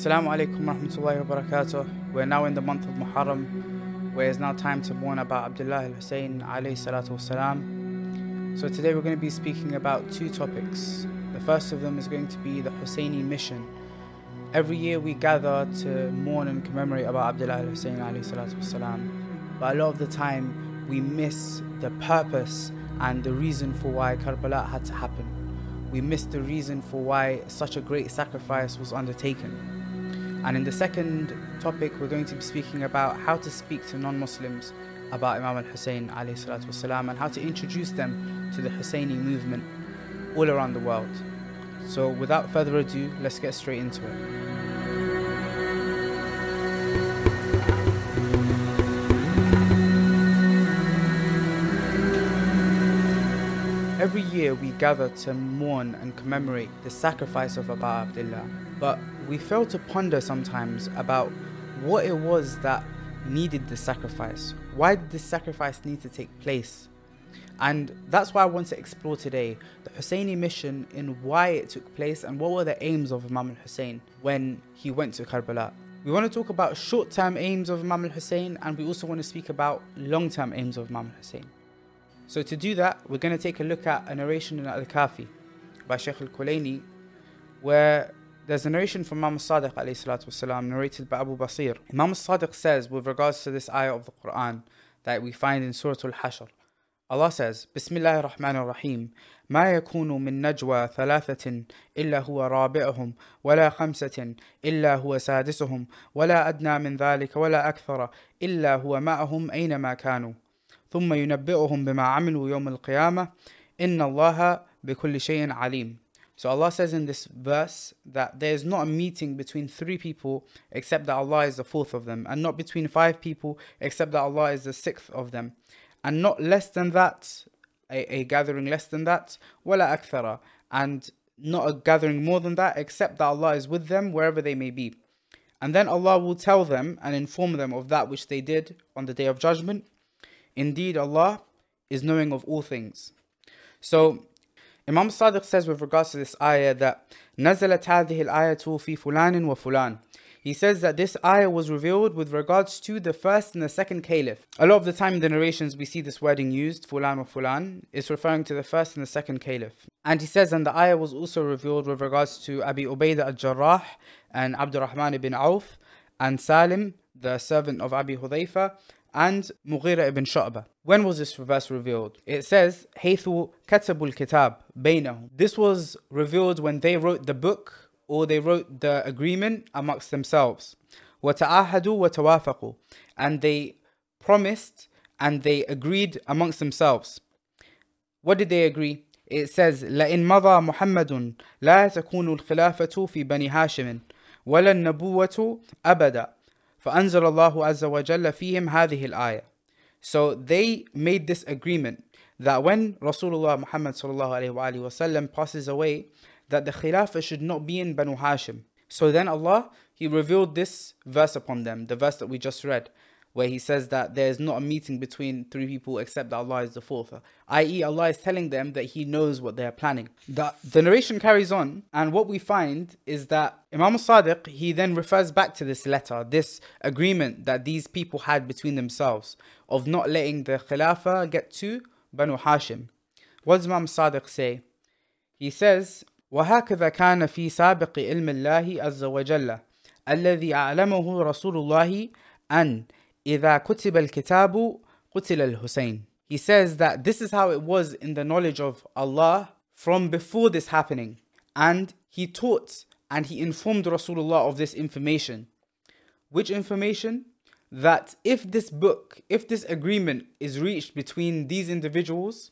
Assalamu alaikum wa rahmatullahi wa barakatuh. We're now in the month of Muharram, where it's now time to mourn about Abdullah al Hussein alayhi salatu wasalam. So today we're going to be speaking about two topics. The first of them is going to be the Husseini mission. Every year we gather to mourn and commemorate about Abdullah al Hussein alayhi salatu wasalam. But a lot of the time we miss the purpose and the reason for why Karbala had to happen. We miss the reason for why such a great sacrifice was undertaken. And in the second topic, we're going to be speaking about how to speak to non Muslims about Imam al Hussein and how to introduce them to the Husseini movement all around the world. So, without further ado, let's get straight into it. Every year we gather to mourn and commemorate the sacrifice of Abu Abdullah, but we fail to ponder sometimes about what it was that needed the sacrifice. Why did this sacrifice need to take place? And that's why I want to explore today the Husseini mission in why it took place and what were the aims of Imam al Hussein when he went to Karbala. We want to talk about short term aims of Imam al Hussein and we also want to speak about long term aims of Imam al Hussein. So to do that, we're going to take a look at a narration in Al-Kafi by Sheikh Al-Kulaini, where there's a narration from Imam Sadiq والسلام, narrated by Abu Basir. Imam Sadiq says with regards to this ayah of the Quran that we find in Surah Al-Hashr, Allah says, الله الرحمن الرحيم ما يكون من نجوى ثلاثة إلا هو رابعهم ولا خمسة إلا هو سادسهم ولا أدنى من ذلك ولا أكثر إلا هو معهم أينما كانوا ثم ينبئهم بما عملوا يوم القيامة إن الله بكل شيء عليم So Allah says in this verse that there is not a meeting between three people except that Allah is the fourth of them, and not between five people except that Allah is the sixth of them, and not less than that, a, a gathering less than that, wala akthara, and not a gathering more than that except that Allah is with them wherever they may be. And then Allah will tell them and inform them of that which they did on the day of judgment, Indeed, Allah is knowing of all things. So, Imam Sadiq says with regards to this ayah that نزلت هذه الآية في فلان وفلان he says that this ayah was revealed with regards to the first and the second caliph. A lot of the time in the narrations we see this wording used, fulan or fulan, is referring to the first and the second caliph. And he says, and the ayah was also revealed with regards to Abi Ubaidah al-Jarrah and Abdurrahman ibn Auf and Salim, the servant of Abi Hudhaifa, and Mughira ibn Shu'bah. When was this verse revealed? It says, حيث كتبوا الكتاب بينهم. This was revealed when they wrote the book or they wrote the agreement amongst themselves. وتعاهدوا وتوافقوا. And they promised and they agreed amongst themselves. What did they agree? It says, لئن مضى محمد لا تكون الخلافة في بني هاشم ولا النبوة أبدا فأنزل الله عز وجل فيهم هذه الآية. So they made this agreement that when Rasulullah Muhammad sallallahu alaihi wasallam passes away, that the Khilafah should not be in Banu Hashim. So then Allah, He revealed this verse upon them, the verse that we just read where he says that there is not a meeting between three people except that Allah is the fourth. I.e., Allah is telling them that He knows what they are planning. The, the narration carries on, and what we find is that Imam Sadiq he then refers back to this letter, this agreement that these people had between themselves of not letting the Khilafah get to Banu Hashim. What does Imam Sadiq say? He says, وهكذا كان في سابق علم الله عز وجل الذي أعلمه رسول الله أن إذا كتب الكتاب قتل الحسين. He says that this is how it was in the knowledge of Allah from before this happening. And he taught and he informed Rasulullah of this information. Which information? That if this book, if this agreement is reached between these individuals,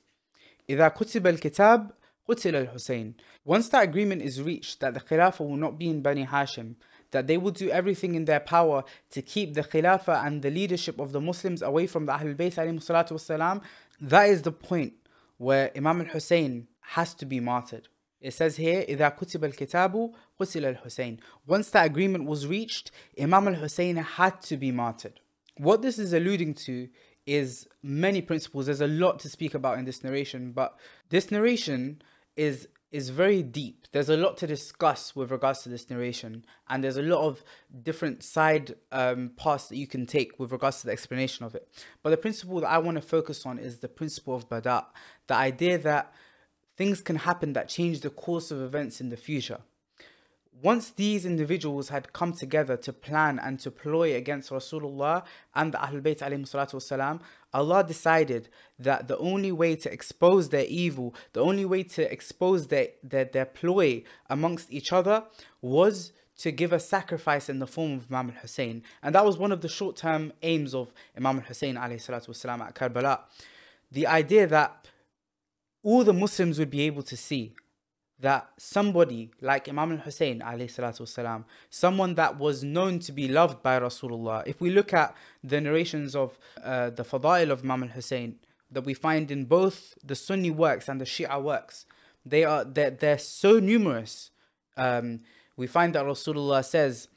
إذا كتب الكتاب قتل الحسين. Once that agreement is reached that the Khilafah will not be in Bani Hashim, that they will do everything in their power to keep the Khilafah and the leadership of the Muslims away from the Ahlul Bayt والسلام, that is the point where Imam al-Hussein has to be martyred. It says here, إذا كتب الكتاب قتل الحسين. Once that agreement was reached, Imam al-Hussein had to be martyred. What this is alluding to is many principles. There's a lot to speak about in this narration, but this narration is is very deep. There's a lot to discuss with regards to this narration, and there's a lot of different side um, paths that you can take with regards to the explanation of it. But the principle that I want to focus on is the principle of bada, the idea that things can happen that change the course of events in the future. Once these individuals had come together to plan and to ploy against Rasulullah and the Ahlul Bayt والسلام, Allah decided that the only way to expose their evil, the only way to expose their, their, their ploy amongst each other was to give a sacrifice in the form of Imam al-Hussein. And that was one of the short-term aims of Imam al-Hussein والسلام, at Karbala. The idea that all the Muslims would be able to see that somebody like Imam al-Hussein والسلام, someone that was known to be loved by Rasulullah. If we look at the narrations of uh, the Fadail of Imam al-Hussein that we find in both the Sunni works and the Shia works, they are they're, they're so numerous. Um, we find that Rasulullah says,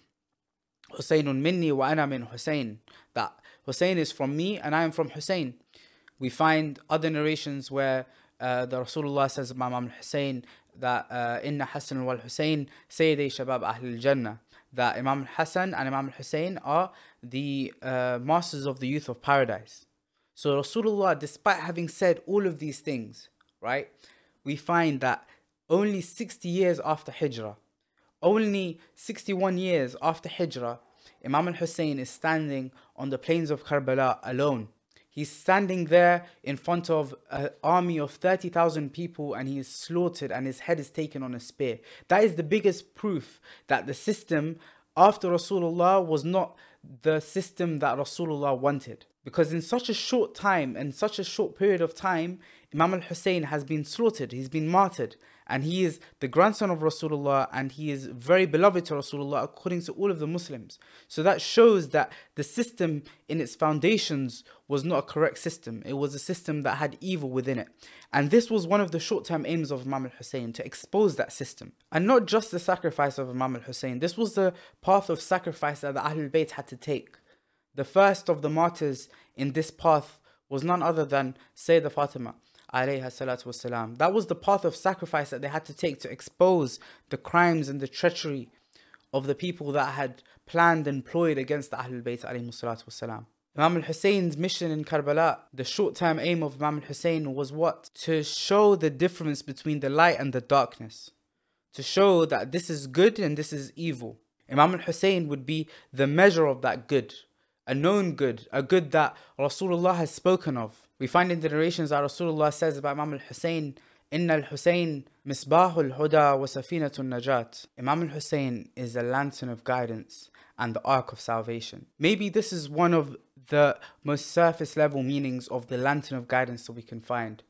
Husaynun minni wa ana min Hussein, that Hussein is from me and I am from Hussein. We find other narrations where uh, the Rasulullah says about Imam Hussein that uh, Inna Hassan wal Hussein Sayyidi Shabab Ahl Jannah that Imam Hassan and Imam Hussein are the uh, masters of the youth of paradise. So Rasulullah, despite having said all of these things, right, we find that only 60 years after Hijrah, only 61 years after Hijrah, Imam al-Hussein is standing on the plains of Karbala alone He's standing there in front of an army of 30,000 people and he is slaughtered and his head is taken on a spear. That is the biggest proof that the system after Rasulullah was not the system that Rasulullah wanted. Because in such a short time, in such a short period of time, Imam al Hussein has been slaughtered, he's been martyred and he is the grandson of Rasulullah and he is very beloved to Rasulullah according to all of the Muslims. So that shows that the system in its foundations was not a correct system. It was a system that had evil within it. And this was one of the short-term aims of Imam al-Hussein to expose that system. And not just the sacrifice of Imam al-Hussein. This was the path of sacrifice that the Ahlul Bayt had to take. The first of the martyrs in this path was none other than Sayyidah Fatima والسلام. That was the path of sacrifice that they had to take to expose the crimes and the treachery of the people that had planned and ployed against the Ahlul Bayt والسلام. Imam al-Hussein's mission in Karbala, the short-term aim of Imam al-Hussein was what? To show the difference between the light and the darkness. To show that this is good and this is evil. Imam al-Hussein would be the measure of that good. a known good, a good that Rasulullah has spoken of. We find in the narrations that Rasulullah says about Imam al-Hussein, Inna al-Hussein misbahul huda wa najat. Imam al-Hussein is a lantern of guidance and the ark of salvation. Maybe this is one of the most surface level meanings of the lantern of guidance that we can find.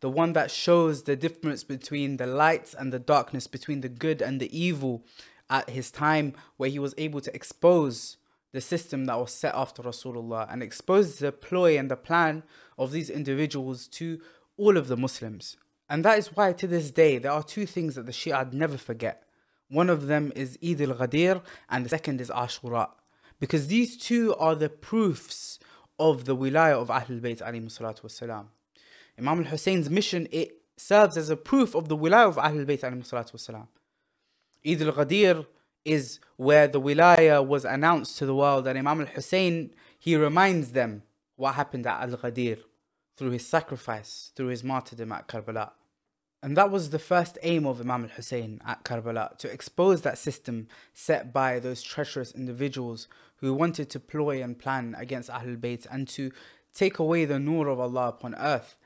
The one that shows the difference between the light and the darkness, between the good and the evil at his time, where he was able to expose the system that was set after Rasulullah and expose the ploy and the plan of these individuals to all of the Muslims. And that is why to this day there are two things that the Shia never forget. One of them is Eid al-Ghadir and the second is Ashura. Because these two are the proofs of the wilayah of Ahlul Bayt والسلام. Imam al-Hussein's mission it serves as a proof of the wilayah of Ahlul Bayt والسلام. Eid al-Ghadir is where the wilayah was announced to the world and Imam al-Hussein he reminds them what happened at Al-Ghadir through his sacrifice, through his martyrdom at Karbala. And that was the first aim of Imam al-Hussein at Karbala, to expose that system set by those treacherous individuals who wanted to ploy and plan against Ahlul Bayt and to take away the nur of Allah upon earth.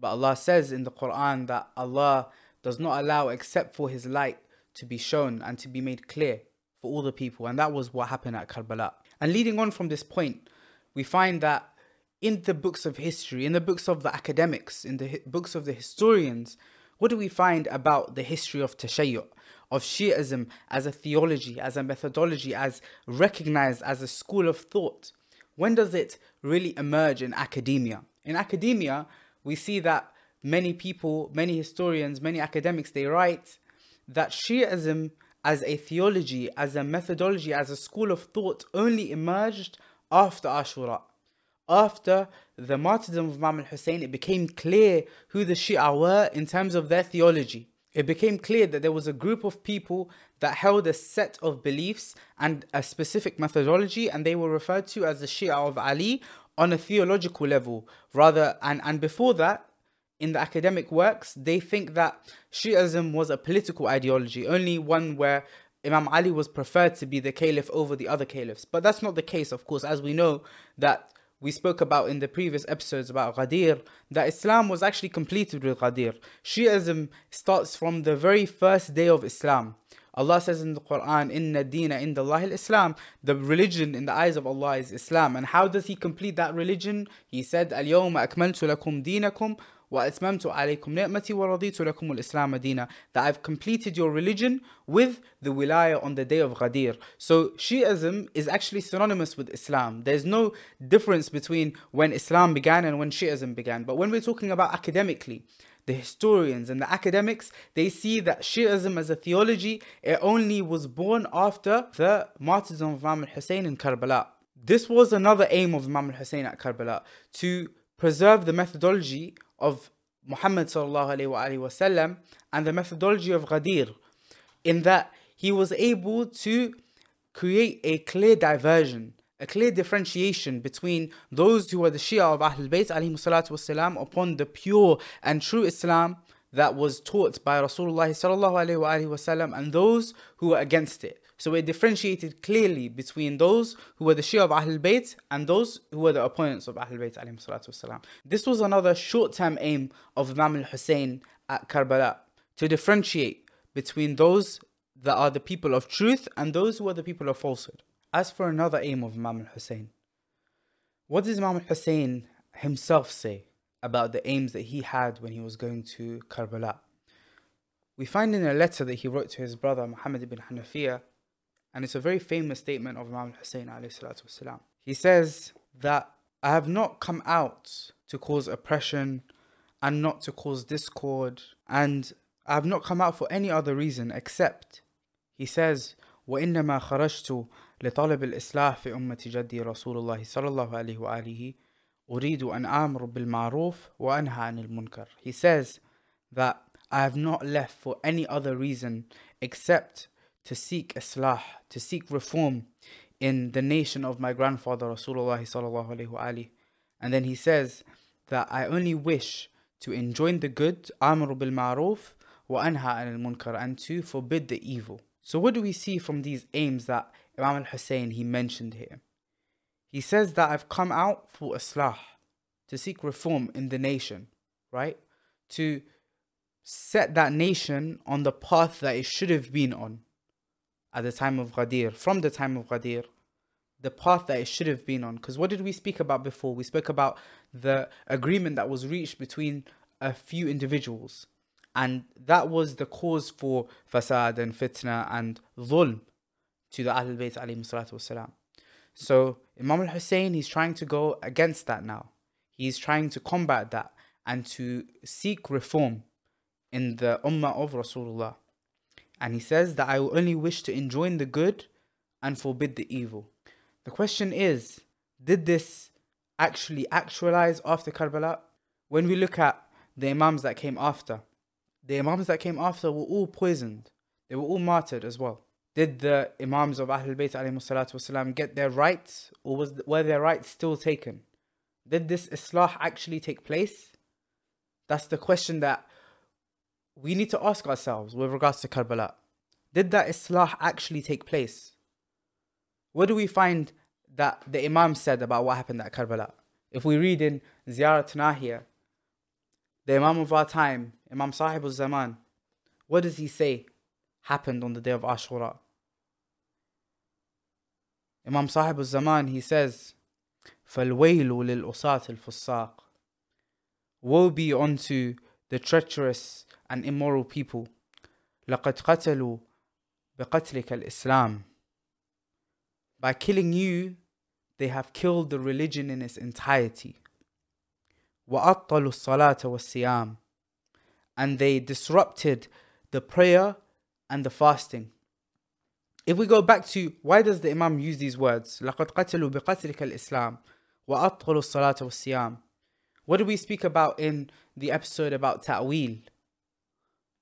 But Allah says in the Quran that Allah does not allow except for His light to be shown and to be made clear for all the people. And that was what happened at Karbala. And leading on from this point, we find that in the books of history, in the books of the academics, in the books of the historians, what do we find about the history of Tashayyu', of Shi'ism as a theology, as a methodology, as recognized as a school of thought? When does it really emerge in academia? In academia, we see that many people, many historians, many academics, they write that Shi'ism as a theology, as a methodology, as a school of thought only emerged after Ashura after the martyrdom of Imam al-Hussein, it became clear who the Shia were in terms of their theology, it became clear that there was a group of people that held a set of beliefs and a specific methodology, and they were referred to as the Shia of Ali on a theological level, rather. And, and before that, in the academic works, they think that Shiism was a political ideology, only one where Imam Ali was preferred to be the caliph over the other caliphs. But that's not the case, of course, as we know that we spoke about in the previous episodes about Ghadir, that Islam was actually completed with Ghadir. Shiism starts from the very first day of Islam. Allah says in the Quran, Inna Dina in the Islam. The religion in the eyes of Allah is Islam. And how does He complete that religion? He said, Al Yawma akmaltu lakum dinakum وَأَتْمَمْتُ عَلَيْكُمْ نِعْمَتِي وَرَضِيتُ لَكُمُ الْإِسْلَامَ دِينًا That I've completed your religion with the wilayah on the day of Ghadir. So Shi'ism is actually synonymous with Islam. There's no difference between when Islam began and when Shi'ism began. But when we're talking about academically, the historians and the academics, they see that Shi'ism as a theology, it only was born after the martyrdom of Imam al-Hussein in Karbala. This was another aim of Imam al-Hussein at Karbala, to preserve the methodology of Muhammad وسلم, and the methodology of Ghadir in that he was able to create a clear diversion, a clear differentiation between those who are the Shia of Ahlul Bayt والسلام, upon the pure and true Islam that was taught by Rasulullah وسلم, and those who were against it. So it differentiated clearly between those who were the Shia of Ahlul Bayt and those who were the opponents of Ahlul Bayt. This was another short term aim of Imam al Hussein at Karbala to differentiate between those that are the people of truth and those who are the people of falsehood. As for another aim of Imam al Hussein, what does Imam al Hussein himself say about the aims that he had when he was going to Karbala? We find in a letter that he wrote to his brother Muhammad ibn Hanafiya and it's a very famous statement of Imam Hussein والسلام. He says that I have not come out to cause oppression and not to cause discord and I have not come out for any other reason except he says وإنما خرجت لطلب الإصلاح في أمة جدي رسول الله صلى الله عليه وآله أريد أن آمر بالمعروف وأنهى عن المنكر He says that I have not left for any other reason except to seek islah, to seek reform in the nation of my grandfather Rasulullah sallallahu alaihi wasallam. And then he says that I only wish to enjoin the good, amr bil ma'ruf, wa anha al munkar, and to forbid the evil. So what do we see from these aims that Imam al-Hussein he mentioned here? He says that I've come out for islah, to seek reform in the nation, right? To set that nation on the path that it should have been on at the time of Ghadir, from the time of Ghadir, the path that it should have been on. Because what did we speak about before? We spoke about the agreement that was reached between a few individuals. And that was the cause for fasad and fitna and dhulm to the Ahlul Bayt alayhi So Imam al-Hussein, he's trying to go against that now. He's trying to combat that and to seek reform in the ummah of Rasulullah. And he says that I will only wish to enjoin the good and forbid the evil. The question is, did this actually actualize after Karbala? When we look at the Imams that came after, the Imams that came after were all poisoned. They were all martyred as well Did the Imams of Ahlul Bayt والسلام, get their rights or was, were their rights still taken? Did this Islah actually take place? That's the question that we need to ask ourselves with regards to Karbala. Did that Islah actually take place? What do we find that the Imam said about what happened at Karbala? If we read in Ziyarat Nahia, the Imam of our time, Imam Sahib al-Zaman, what does he say happened on the day of Ashura? Imam Sahib al-Zaman, he says, فَالْوَيْلُ لِلْأُصَاةِ الْفُسَّاقِ Woe be unto the treacherous and immoral people. لقد قتلوا بقتلك الإسلام. By killing you, they have killed the religion in its entirety. وأطلوا الصلاة والصيام. And they disrupted the prayer and the fasting. If we go back to why does the Imam use these words? لقد قتلوا بقتلك الإسلام وأطلوا الصلاة والصيام. What did we speak about in the episode about ta'wil?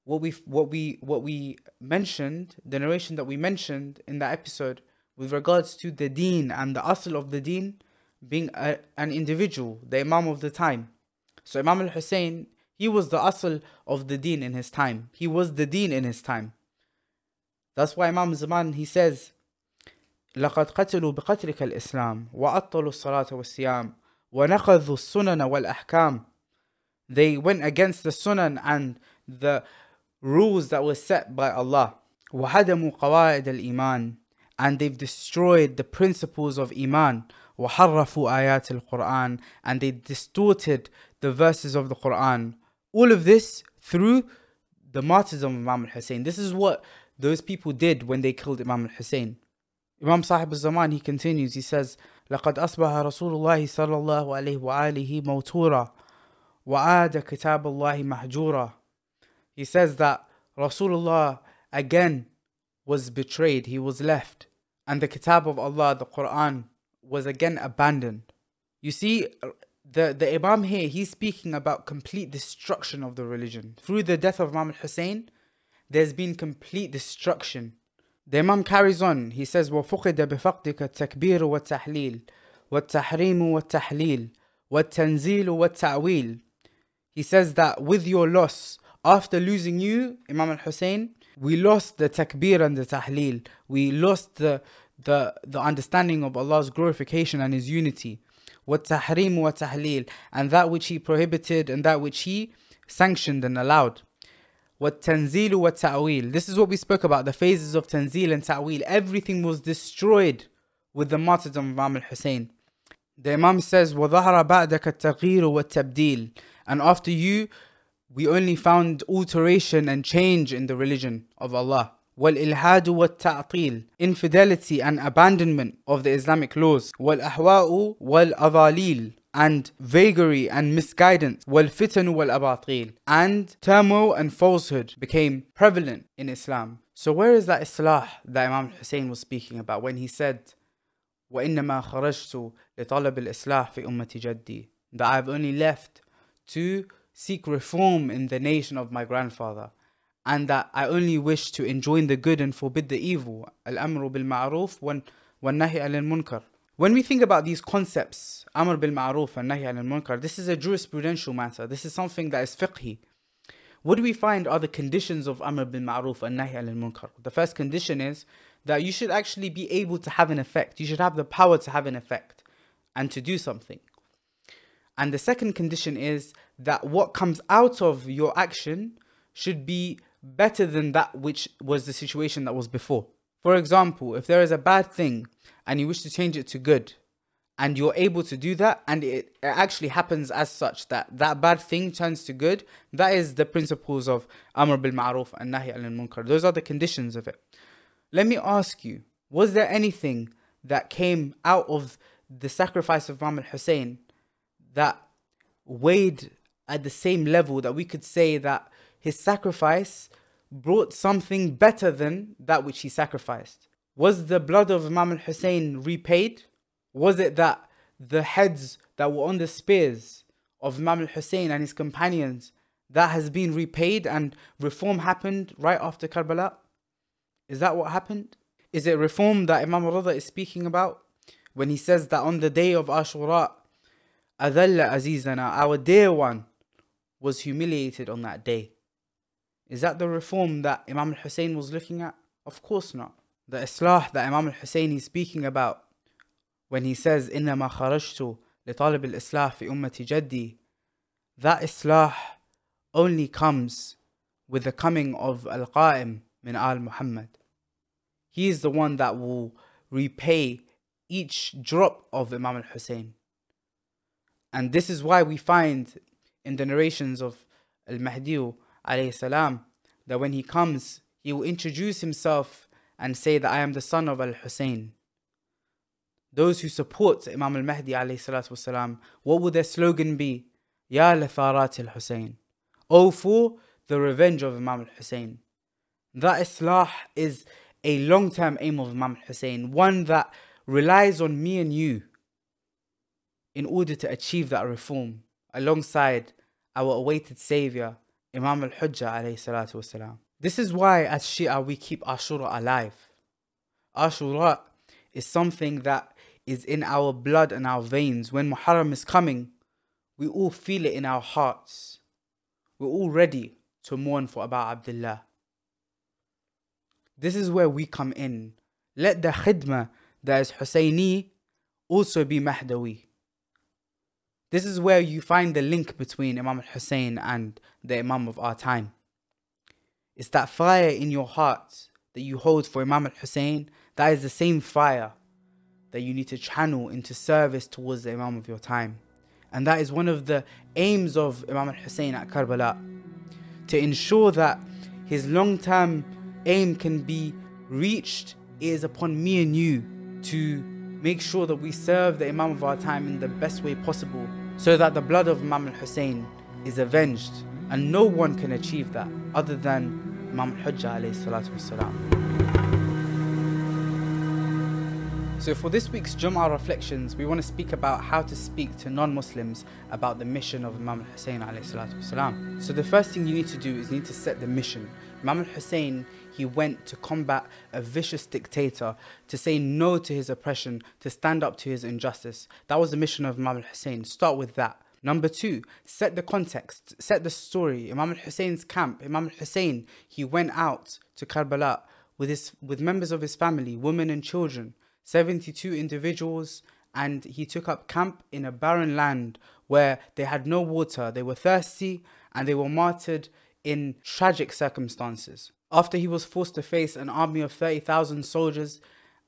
what we what we what we mentioned, the narration that we mentioned in that episode with regards to the deen and the asl of the deen being a, an individual, the Imam of the time. So Imam al Hussein, he was the asl of the deen in his time. He was the deen in his time. That's why Imam Zaman he says, لقد قتلوا بقتلك الإسلام وعطلوا الصلاة والصيام ونقضوا السنن والأحكام They went against the sunan and the rules that were set by Allah وهدموا قواعد الإيمان and they've destroyed the principles of Iman وحرفوا آيات القرآن and they distorted the verses of the Quran all of this through the martyrdom of Imam al-Hussein this is what those people did when they killed Imam al-Hussein Imam Sahib al-Zaman he continues he says لقد أصبح رسول الله صلى الله عليه وآله موتورا وعاد كتاب الله محجورا He says that Rasulullah again was betrayed, he was left, and the Kitab of Allah, the Quran, was again abandoned. You see, the, the Imam here, he's speaking about complete destruction of the religion. Through the death of Imam al Hussein, there's been complete destruction. The Imam carries on, he says, وَفُقِدَ بِفَقْدِكَ التَّكْبِيرُ وَالتَّحْلِيلُ وَالتَّحْرِيمُ وَالتَّحْلِيلُ وَالتَّنزِيلُ وَالتَّعْوِيلُ He says that with your loss, after losing you, Imam al Hussein, we lost the takbir and the tahleel. We lost the, the, the understanding of Allah's glorification and His unity. What tahrim wa tahleel. And that which He prohibited and that which He sanctioned and allowed. What tanzil wa ta'wil. This is what we spoke about the phases of tanzil and ta'wil. Everything was destroyed with the martyrdom of Imam al Hussein. The Imam says, وَظَهَرَ بَعْدَكَ التَّغِيرُ وَالتَّبْدِيلُ And after you, we only found alteration and change in the religion of Allah. والإلحاد والتعطيل infidelity and abandonment of the Islamic laws والأهواء والأضاليل and vagary and misguidance والفتن والأباطيل and turmoil and falsehood became prevalent in Islam. So where is that Islah that Imam Hussein was speaking about when he said وإنما خرجت لطلب الإصلاح في أمة جدي that I've only left to seek reform in the nation of my grandfather, and that I only wish to enjoin the good and forbid the evil. Al-amru bil ma'ruf wa nahi al munkar. when we think about these concepts, amr bil ma'ruf and nahi al munkar, this is a jurisprudential matter. This is something that is fiqhi. What do we find are the conditions of amr bil ma'ruf and nahi al munkar? The first condition is that you should actually be able to have an effect. You should have the power to have an effect and to do something. And the second condition is that what comes out of your action should be better than that which was the situation that was before. For example, if there is a bad thing and you wish to change it to good, and you're able to do that, and it, it actually happens as such that that bad thing turns to good, that is the principles of Amr bil Ma'ruf and Nahi al Munkar. Those are the conditions of it. Let me ask you, was there anything that came out of the sacrifice of Imam Hussein that weighed at the same level that we could say that his sacrifice brought something better than that which he sacrificed. Was the blood of Imam Hussein repaid? Was it that the heads that were on the spears of Imam Hussein and his companions that has been repaid and reform happened right after Karbala? Is that what happened? Is it reform that Imam Rida is speaking about when he says that on the day of Ashura Adalla Azizana, our dear one, was humiliated on that day. Is that the reform that Imam Hussein was looking at? Of course not The Islah that Imam al Hussein is speaking about when he says, إنما خرجت لطالب الإصلاح في أمة جدي, that Islah only comes with the coming of Al Qa'im min Al Muhammad. He is the one that will repay each drop of Imam al Hussein. And this is why we find in the narrations of Al Mahdi alayhi salam that when he comes, he will introduce himself and say that I am the son of Al Hussein. Those who support Imam Al Mahdi wasalam, what will their slogan be? Ya Latharat Al Hussein. Oh, for the revenge of Imam Al Hussein. That Islah is a long term aim of Imam Al Hussein, one that relies on me and you in order to achieve that reform alongside our awaited Savior, Imam salatu wasalam. This is why as Shia we keep Ashura alive. Ashura is something that is in our blood and our veins. When Muharram is coming, we all feel it in our hearts. We're all ready to mourn for Abu Abdullah. This is where we come in. Let the khidmah that is Husseini also be Mahdawi. This is where you find the link between Imam Hussein and the Imam of our time. It's that fire in your heart that you hold for Imam al Hussein, that is the same fire that you need to channel into service towards the Imam of your time. And that is one of the aims of Imam al Hussein at Karbala to ensure that his long term aim can be reached. It is upon me and you to make sure that we serve the Imam of our time in the best way possible so that the blood of Imam al Hussein is avenged. And no one can achieve that other than Imam Hujjah. So, for this week's Jum'ah reflections, we want to speak about how to speak to non Muslims about the mission of Imam Hussein. So, the first thing you need to do is you need to set the mission. Imam Hussein, he went to combat a vicious dictator, to say no to his oppression, to stand up to his injustice. That was the mission of Imam Hussein. Start with that. Number two, set the context, set the story. Imam al Hussein's camp, Imam al Hussein, he went out to Karbala with, his, with members of his family, women and children. 72 individuals, and he took up camp in a barren land where they had no water, they were thirsty, and they were martyred in tragic circumstances. After he was forced to face an army of 30,000 soldiers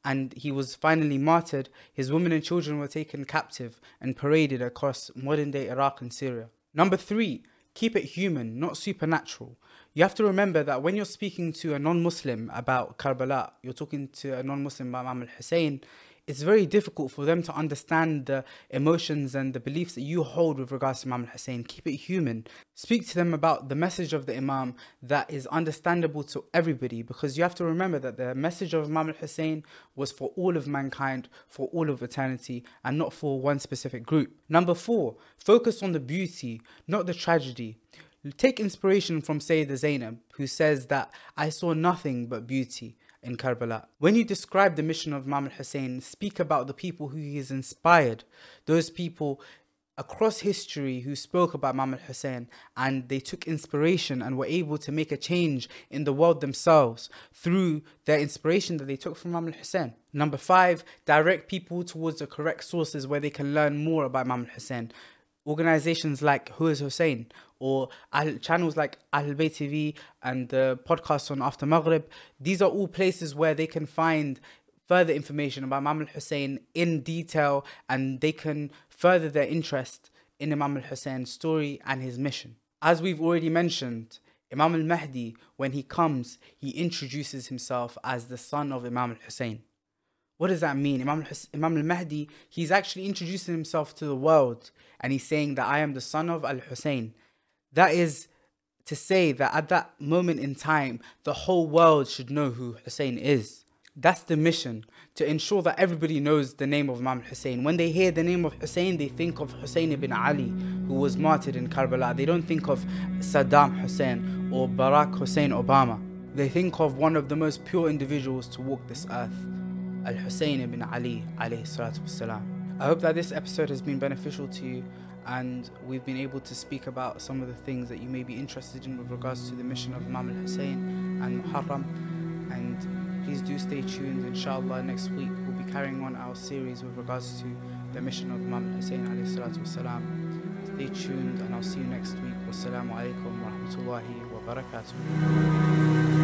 and he was finally martyred, his women and children were taken captive and paraded across modern day Iraq and Syria. Number three, keep it human, not supernatural. You have to remember that when you're speaking to a non Muslim about Karbala, you're talking to a non Muslim about Imam al Hussein, it's very difficult for them to understand the emotions and the beliefs that you hold with regards to Imam al Hussein. Keep it human. Speak to them about the message of the Imam that is understandable to everybody because you have to remember that the message of Imam al Hussein was for all of mankind, for all of eternity, and not for one specific group. Number four, focus on the beauty, not the tragedy. Take inspiration from Sayyida Zainab, who says that I saw nothing but beauty in Karbala. When you describe the mission of Imam al-Hussein, speak about the people who he has inspired, those people across history who spoke about Imam al-Hussein and they took inspiration and were able to make a change in the world themselves through their inspiration that they took from Imam al-Hussein. Number five, direct people towards the correct sources where they can learn more about Imam al-Hussein organizations like Who is Hussein or channels like Al Bayt TV and uh, the podcast on After Maghrib, these are all places where they can find further information about Imam al Hussein in detail and they can further their interest in Imam al Hussein's story and his mission. As we've already mentioned, Imam al Mahdi, when he comes, he introduces himself as the son of Imam al Hussein. What does that mean? Imam, al-Mahdi, he's actually introducing himself to the world and he's saying that I am the son of Al-Hussein. That is to say that at that moment in time, the whole world should know who Hussein is. That's the mission, to ensure that everybody knows the name of Imam Hussein. When they hear the name of Hussein, they think of Hussein ibn Ali, who was martyred in Karbala. They don't think of Saddam Hussein or Barack Hussein Obama. They think of one of the most pure individuals to walk this earth. Al Hussein ibn Ali. I hope that this episode has been beneficial to you and we've been able to speak about some of the things that you may be interested in with regards to the mission of Imam al Hussein and Muharram. And please do stay tuned. Inshallah, next week we'll be carrying on our series with regards to the mission of Imam al Hussein. Stay tuned and I'll see you next week. Wassalamu alaikum wa rahmatullahi wa barakatuh.